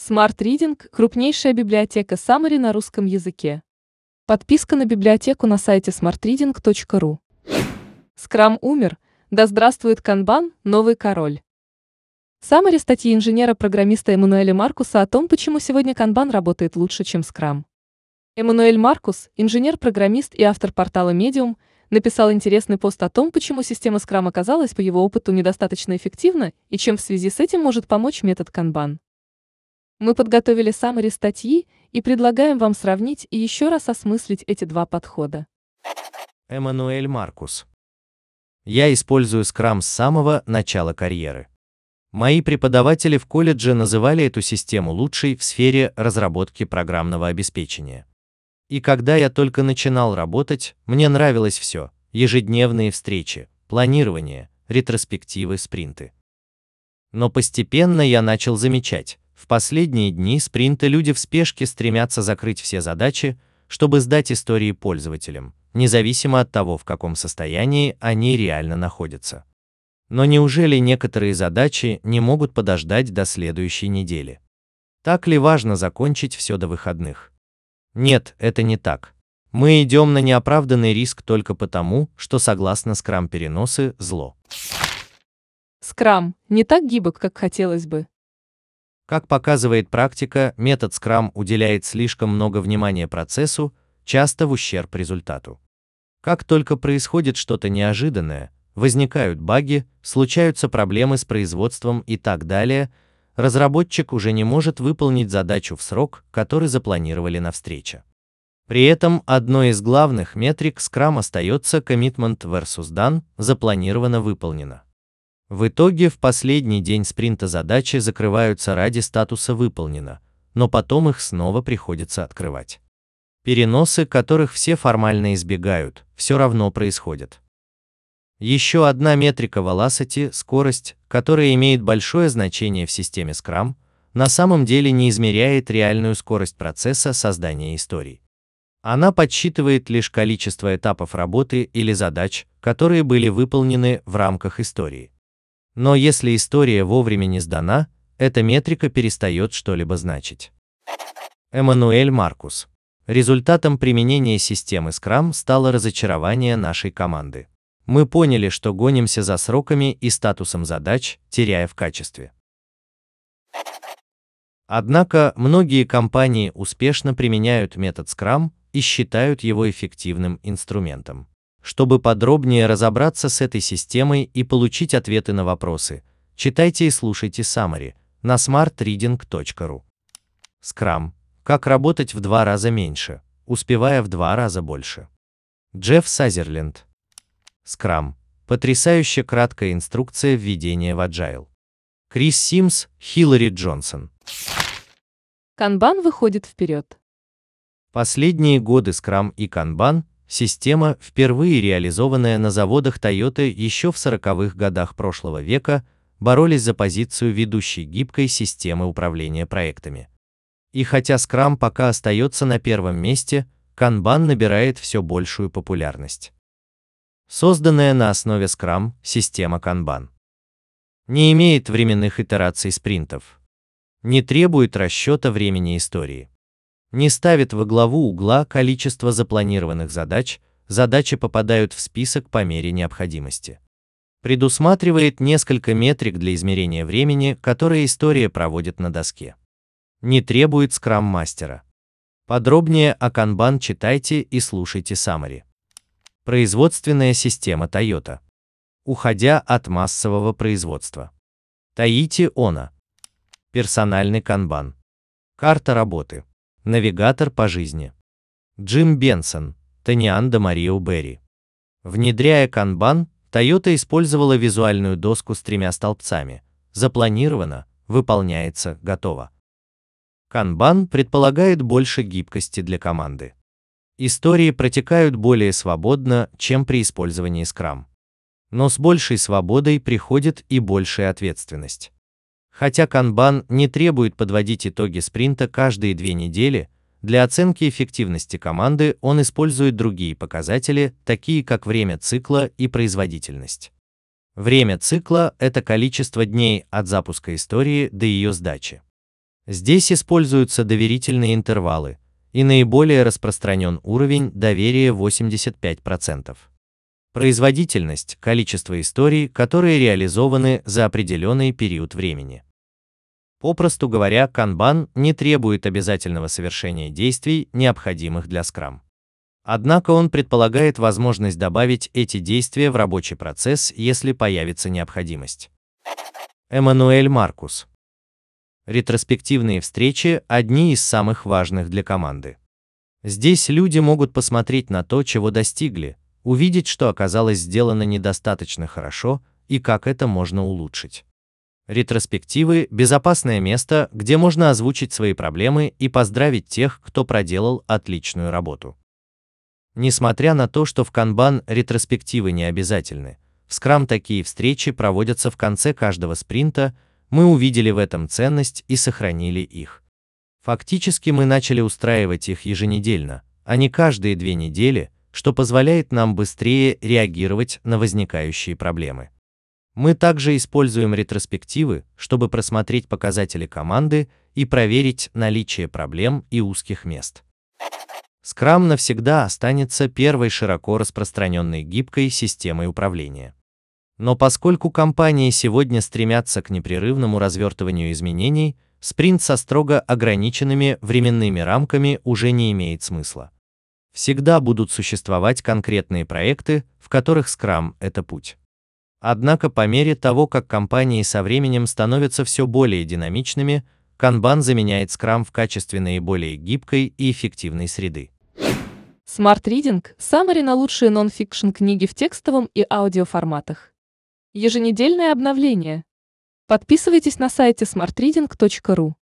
Smart Reading – крупнейшая библиотека Summary на русском языке. Подписка на библиотеку на сайте smartreading.ru. Скрам умер. Да здравствует Канбан, новый король. Summary статьи инженера-программиста Эммануэля Маркуса о том, почему сегодня Канбан работает лучше, чем Скрам. Эммануэль Маркус, инженер-программист и автор портала Medium, написал интересный пост о том, почему система Scrum оказалась по его опыту недостаточно эффективна и чем в связи с этим может помочь метод Kanban. Мы подготовили саммари статьи и предлагаем вам сравнить и еще раз осмыслить эти два подхода. Эммануэль Маркус. Я использую Scrum с самого начала карьеры. Мои преподаватели в колледже называли эту систему лучшей в сфере разработки программного обеспечения. И когда я только начинал работать, мне нравилось все – ежедневные встречи, планирование, ретроспективы, спринты. Но постепенно я начал замечать, в последние дни спринта люди в спешке стремятся закрыть все задачи, чтобы сдать истории пользователям, независимо от того, в каком состоянии они реально находятся. Но неужели некоторые задачи не могут подождать до следующей недели? Так ли важно закончить все до выходных? Нет, это не так. Мы идем на неоправданный риск только потому, что согласно скрам переносы зло. Скрам не так гибок, как хотелось бы. Как показывает практика, метод Scrum уделяет слишком много внимания процессу, часто в ущерб результату. Как только происходит что-то неожиданное, возникают баги, случаются проблемы с производством и так далее, разработчик уже не может выполнить задачу в срок, который запланировали на встрече. При этом одной из главных метрик Scrum остается commitment versus done, запланировано выполнено. В итоге в последний день спринта задачи закрываются ради статуса «выполнено», но потом их снова приходится открывать. Переносы, которых все формально избегают, все равно происходят. Еще одна метрика velocity – скорость, которая имеет большое значение в системе Scrum, на самом деле не измеряет реальную скорость процесса создания историй. Она подсчитывает лишь количество этапов работы или задач, которые были выполнены в рамках истории. Но если история вовремя не сдана, эта метрика перестает что-либо значить. Эммануэль Маркус. Результатом применения системы Scrum стало разочарование нашей команды. Мы поняли, что гонимся за сроками и статусом задач, теряя в качестве. Однако многие компании успешно применяют метод Scrum и считают его эффективным инструментом. Чтобы подробнее разобраться с этой системой и получить ответы на вопросы, читайте и слушайте Summary на smartreading.ru. Scrum. Как работать в два раза меньше, успевая в два раза больше. Джефф Сазерленд. Scrum. Потрясающе краткая инструкция введения в Agile. Крис Симс, Хиллари Джонсон. Канбан выходит вперед. Последние годы Scrum и Kanban Система, впервые реализованная на заводах Toyota еще в 40-х годах прошлого века, боролись за позицию ведущей гибкой системы управления проектами. И хотя Scrum пока остается на первом месте, Kanban набирает все большую популярность. Созданная на основе Scrum, система Kanban не имеет временных итераций спринтов, не требует расчета времени истории не ставит во главу угла количество запланированных задач, задачи попадают в список по мере необходимости. Предусматривает несколько метрик для измерения времени, которые история проводит на доске. Не требует скрам-мастера. Подробнее о Kanban читайте и слушайте Summary. Производственная система Toyota. Уходя от массового производства. Таити Она. Персональный канбан. Карта работы. Навигатор по жизни. Джим Бенсон, Танианда Марио Берри. Внедряя канбан, Toyota использовала визуальную доску с тремя столбцами. Запланировано, выполняется, готово. Канбан предполагает больше гибкости для команды. Истории протекают более свободно, чем при использовании Scrum. Но с большей свободой приходит и большая ответственность. Хотя Kanban не требует подводить итоги спринта каждые две недели, для оценки эффективности команды он использует другие показатели, такие как время цикла и производительность. Время цикла – это количество дней от запуска истории до ее сдачи. Здесь используются доверительные интервалы, и наиболее распространен уровень доверия 85%. Производительность – количество историй, которые реализованы за определенный период времени. Попросту говоря, канбан не требует обязательного совершения действий, необходимых для скрам. Однако он предполагает возможность добавить эти действия в рабочий процесс, если появится необходимость. Эммануэль Маркус Ретроспективные встречи – одни из самых важных для команды. Здесь люди могут посмотреть на то, чего достигли, увидеть, что оказалось сделано недостаточно хорошо и как это можно улучшить. Ретроспективы – безопасное место, где можно озвучить свои проблемы и поздравить тех, кто проделал отличную работу. Несмотря на то, что в Kanban ретроспективы не обязательны, в Scrum такие встречи проводятся в конце каждого спринта, мы увидели в этом ценность и сохранили их. Фактически мы начали устраивать их еженедельно, а не каждые две недели – что позволяет нам быстрее реагировать на возникающие проблемы. Мы также используем ретроспективы, чтобы просмотреть показатели команды и проверить наличие проблем и узких мест. Scrum навсегда останется первой широко распространенной гибкой системой управления. Но поскольку компании сегодня стремятся к непрерывному развертыванию изменений, спринт со строго ограниченными временными рамками уже не имеет смысла. Всегда будут существовать конкретные проекты, в которых Scrum – это путь. Однако по мере того, как компании со временем становятся все более динамичными, Kanban заменяет Scrum в качестве наиболее гибкой и эффективной среды. Smart Reading – Summary на лучшие нон-фикшн книги в текстовом и аудиоформатах. Еженедельное обновление. Подписывайтесь на сайте smartreading.ru.